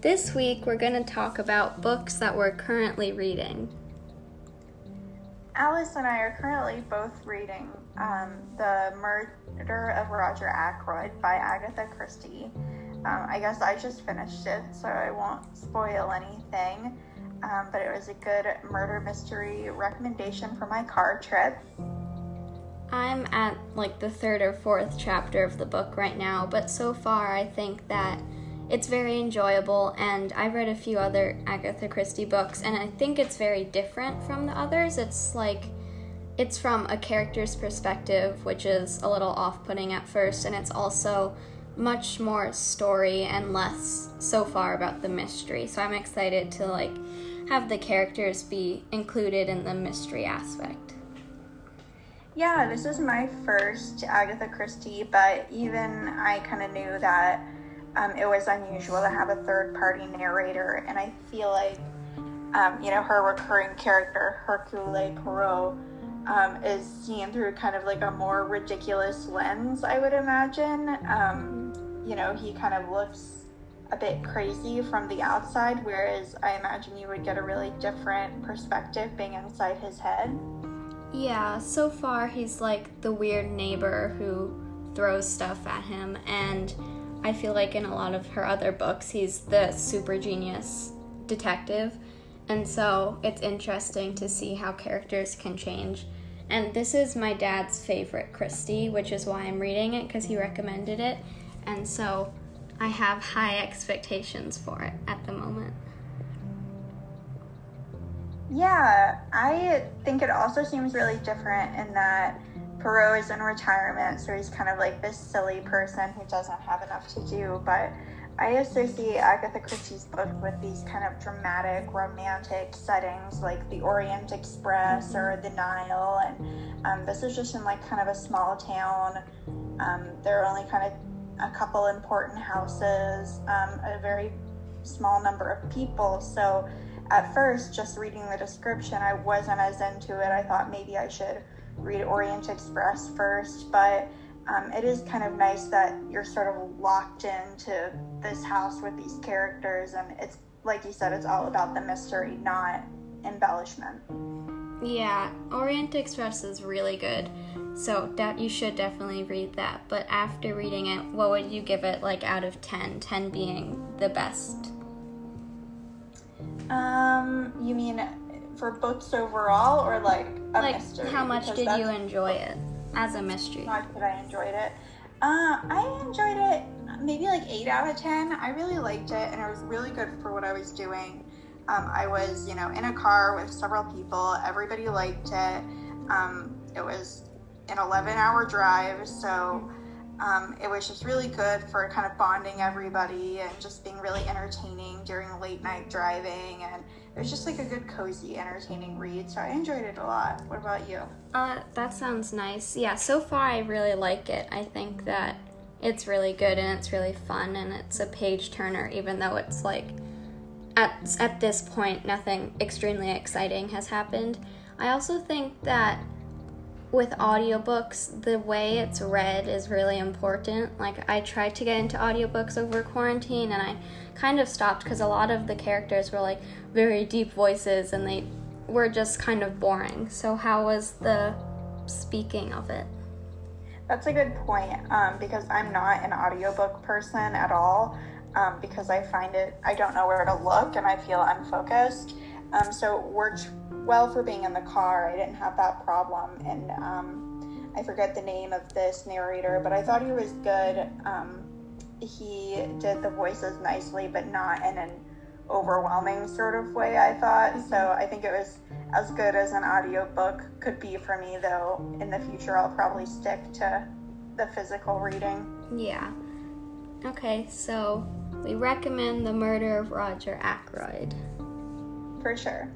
This week, we're going to talk about books that we're currently reading. Alice and I are currently both reading um, The Murder of Roger Ackroyd by Agatha Christie. Um, I guess I just finished it, so I won't spoil anything. Um, but it was a good murder mystery recommendation for my car trip. I'm at like the third or fourth chapter of the book right now, but so far I think that it's very enjoyable, and I've read a few other Agatha Christie books, and I think it's very different from the others. It's like it's from a character's perspective, which is a little off putting at first, and it's also much more story and less so far about the mystery. So I'm excited to like have the characters be included in the mystery aspect. Yeah, this is my first Agatha Christie, but even I kind of knew that um, it was unusual to have a third party narrator, and I feel like, um, you know, her recurring character, Hercule Poirot, um, is seen through kind of like a more ridiculous lens, I would imagine. Um, you know, he kind of looks a bit crazy from the outside, whereas I imagine you would get a really different perspective being inside his head. Yeah, so far he's like the weird neighbor who throws stuff at him, and I feel like in a lot of her other books, he's the super genius detective. And so it's interesting to see how characters can change. And this is my dad's favorite Christie, which is why I'm reading it because he recommended it. And so I have high expectations for it at the moment. Yeah, I think it also seems really different in that Poirot is in retirement, so he's kind of like this silly person who doesn't have enough to do. But I associate Agatha Christie's book with these kind of dramatic, romantic settings like the Orient Express or the Nile. And um, this is just in like kind of a small town. Um, there are only kind of a couple important houses, um, a very small number of people. So at first, just reading the description, I wasn't as into it. I thought maybe I should read Orient Express first, but um, it is kind of nice that you're sort of locked into this house with these characters, and it's like you said, it's all about the mystery, not embellishment. Yeah, Orient Express is really good, so that you should definitely read that. But after reading it, what would you give it, like out of 10? 10 being the best. Um, you mean for books overall or like a like mystery? how much did you enjoy it as a mystery? How much did I enjoyed it? Uh, I enjoyed it maybe like eight out of ten. I really liked it, and it was really good for what I was doing. Um, I was, you know, in a car with several people. Everybody liked it. Um, it was an 11-hour drive, so um, it was just really good for kind of bonding everybody and just being really entertaining during late night driving. And it was just like a good, cozy, entertaining read. So I enjoyed it a lot. What about you? Uh, that sounds nice. Yeah, so far I really like it. I think that it's really good and it's really fun and it's a page turner, even though it's like at at this point nothing extremely exciting has happened. I also think that with audiobooks, the way it's read is really important. Like I tried to get into audiobooks over quarantine and I kind of stopped because a lot of the characters were like very deep voices and they were just kind of boring. So how was the speaking of it? That's a good point um, because I'm not an audiobook person at all um, because I find it, I don't know where to look and I feel unfocused. Um, so worked well for being in the car. I didn't have that problem. And um, I forget the name of this narrator, but I thought he was good. Um, he did the voices nicely, but not in an overwhelming sort of way, I thought. So I think it was as good as an audiobook could be for me, though in the future I'll probably stick to the physical reading. Yeah. Okay, so we recommend The Murder of Roger Ackroyd. For sure.